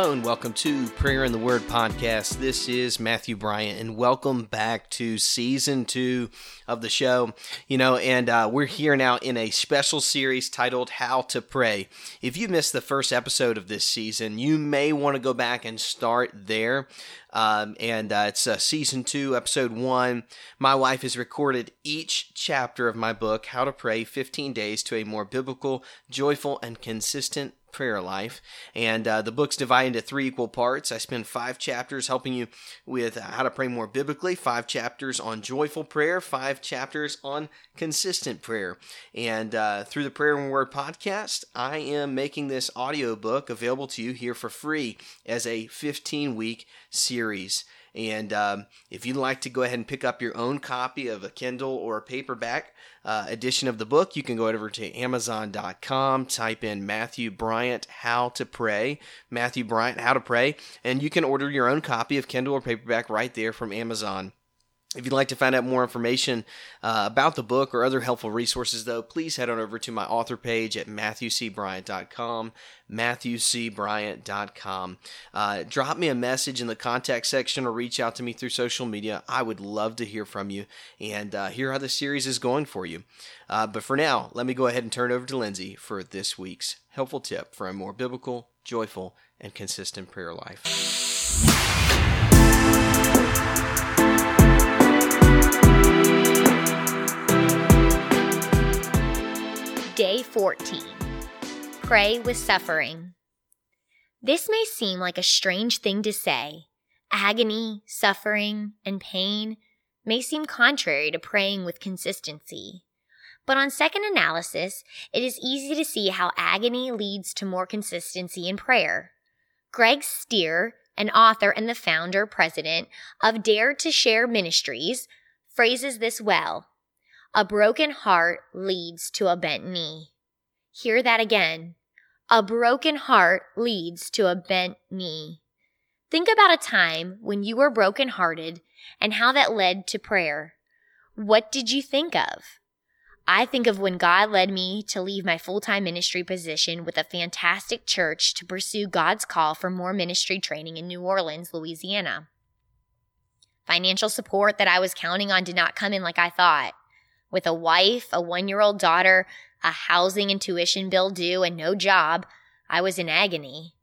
Hello and welcome to Prayer in the Word podcast. This is Matthew Bryant, and welcome back to season two of the show. You know, and uh, we're here now in a special series titled How to Pray. If you missed the first episode of this season, you may want to go back and start there. Um, and uh, it's uh, season two, episode one. My wife has recorded each chapter of my book, How to Pray 15 Days to a More Biblical, Joyful, and Consistent prayer life. And uh, the book's divided into three equal parts. I spend five chapters helping you with how to pray more biblically, five chapters on joyful prayer, five chapters on consistent prayer. And uh, through the Prayer and Word podcast, I am making this audio book available to you here for free as a 15 week series. And um, if you'd like to go ahead and pick up your own copy of a Kindle or a paperback uh, edition of the book, you can go over to Amazon.com, type in Matthew Bryant How to Pray, Matthew Bryant How to Pray, and you can order your own copy of Kindle or paperback right there from Amazon. If you'd like to find out more information uh, about the book or other helpful resources, though, please head on over to my author page at MatthewCBryant.com, MatthewCBryant.com. Uh, drop me a message in the contact section or reach out to me through social media. I would love to hear from you and uh, hear how the series is going for you. Uh, but for now, let me go ahead and turn it over to Lindsay for this week's helpful tip for a more biblical, joyful, and consistent prayer life. 14 Pray with Suffering. This may seem like a strange thing to say. Agony, suffering, and pain may seem contrary to praying with consistency. But on second analysis, it is easy to see how agony leads to more consistency in prayer. Greg Stier, an author and the founder president of Dare to Share Ministries, phrases this well a broken heart leads to a bent knee. Hear that again. A broken heart leads to a bent knee. Think about a time when you were brokenhearted and how that led to prayer. What did you think of? I think of when God led me to leave my full time ministry position with a fantastic church to pursue God's call for more ministry training in New Orleans, Louisiana. Financial support that I was counting on did not come in like I thought with a wife, a one year old daughter, a housing and tuition bill due, and no job, I was in agony.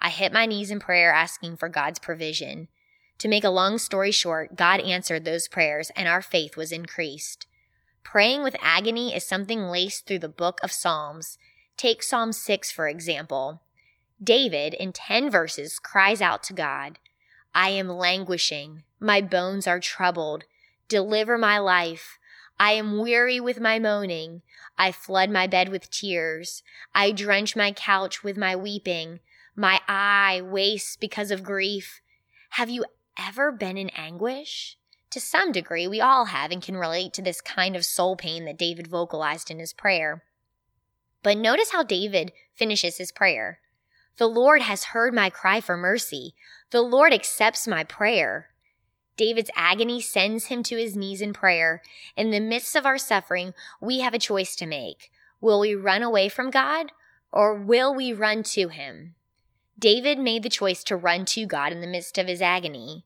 I hit my knees in prayer asking for God's provision. To make a long story short, God answered those prayers and our faith was increased. Praying with agony is something laced through the book of Psalms. Take Psalm 6, for example. David, in 10 verses, cries out to God, I am languishing. My bones are troubled. Deliver my life. I am weary with my moaning. I flood my bed with tears. I drench my couch with my weeping. My eye wastes because of grief. Have you ever been in anguish? To some degree, we all have and can relate to this kind of soul pain that David vocalized in his prayer. But notice how David finishes his prayer. The Lord has heard my cry for mercy. The Lord accepts my prayer. David's agony sends him to his knees in prayer. In the midst of our suffering, we have a choice to make. Will we run away from God or will we run to him? David made the choice to run to God in the midst of his agony.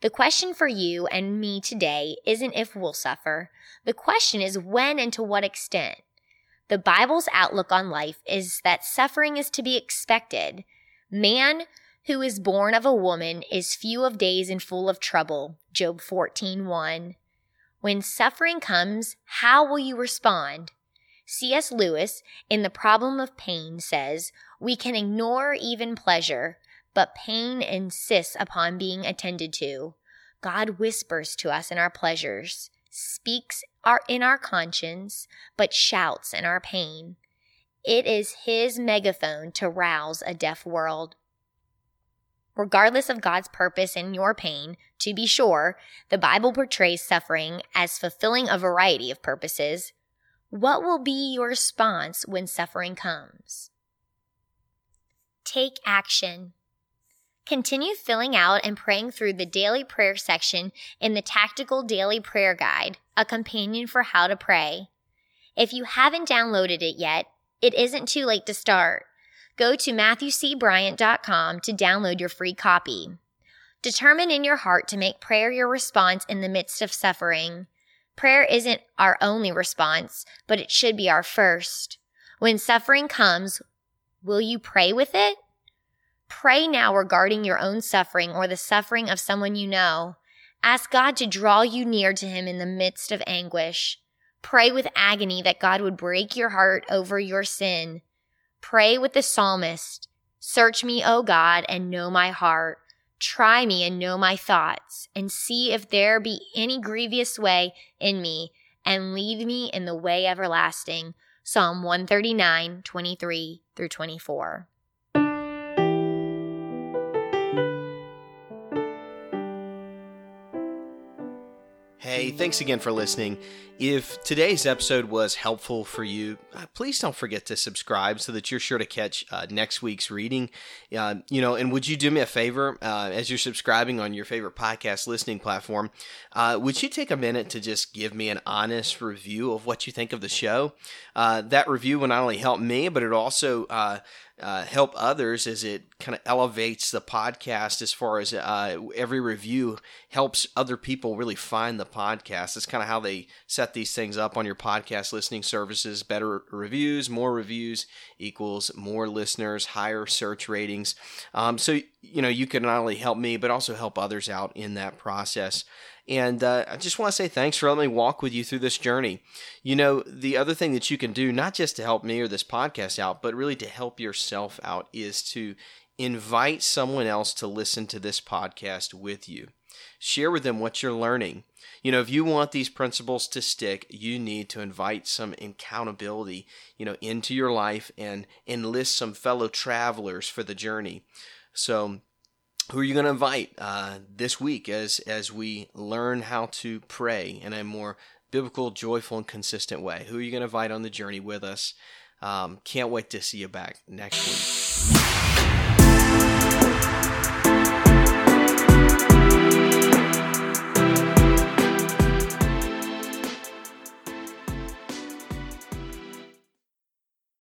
The question for you and me today isn't if we'll suffer. The question is when and to what extent. The Bible's outlook on life is that suffering is to be expected. Man who is born of a woman is few of days and full of trouble. Job 14:1. When suffering comes, how will you respond? C.S. Lewis, in The Problem of Pain, says, We can ignore even pleasure, but pain insists upon being attended to. God whispers to us in our pleasures, speaks our, in our conscience, but shouts in our pain. It is his megaphone to rouse a deaf world. Regardless of God's purpose in your pain, to be sure, the Bible portrays suffering as fulfilling a variety of purposes. What will be your response when suffering comes? Take action. Continue filling out and praying through the daily prayer section in the Tactical Daily Prayer Guide, a companion for how to pray. If you haven't downloaded it yet, it isn't too late to start. Go to MatthewCBryant.com to download your free copy. Determine in your heart to make prayer your response in the midst of suffering. Prayer isn't our only response, but it should be our first. When suffering comes, will you pray with it? Pray now regarding your own suffering or the suffering of someone you know. Ask God to draw you near to Him in the midst of anguish. Pray with agony that God would break your heart over your sin. Pray with the psalmist Search me, O God, and know my heart. Try me and know my thoughts, and see if there be any grievous way in me, and lead me in the way everlasting. Psalm 139, 23 through 24. Hey, thanks again for listening. If today's episode was helpful for you, uh, please don't forget to subscribe so that you're sure to catch uh, next week's reading. Uh, you know, and would you do me a favor uh, as you're subscribing on your favorite podcast listening platform? Uh, would you take a minute to just give me an honest review of what you think of the show? Uh, that review will not only help me, but it also uh, help others as it kind of elevates the podcast as far as uh, every review helps other people really find the podcast. It's kind of how they set these things up on your podcast listening services. Better reviews, more reviews equals more listeners, higher search ratings. Um, so, you know, you can not only help me, but also help others out in that process. And uh, I just want to say thanks for letting me walk with you through this journey. You know, the other thing that you can do, not just to help me or this podcast out, but really to help yourself out, is to invite someone else to listen to this podcast with you. Share with them what you're learning. You know, if you want these principles to stick, you need to invite some accountability, you know, into your life and enlist some fellow travelers for the journey. So, who are you going to invite uh, this week as as we learn how to pray in a more biblical, joyful, and consistent way? Who are you going to invite on the journey with us? Um, can't wait to see you back next week.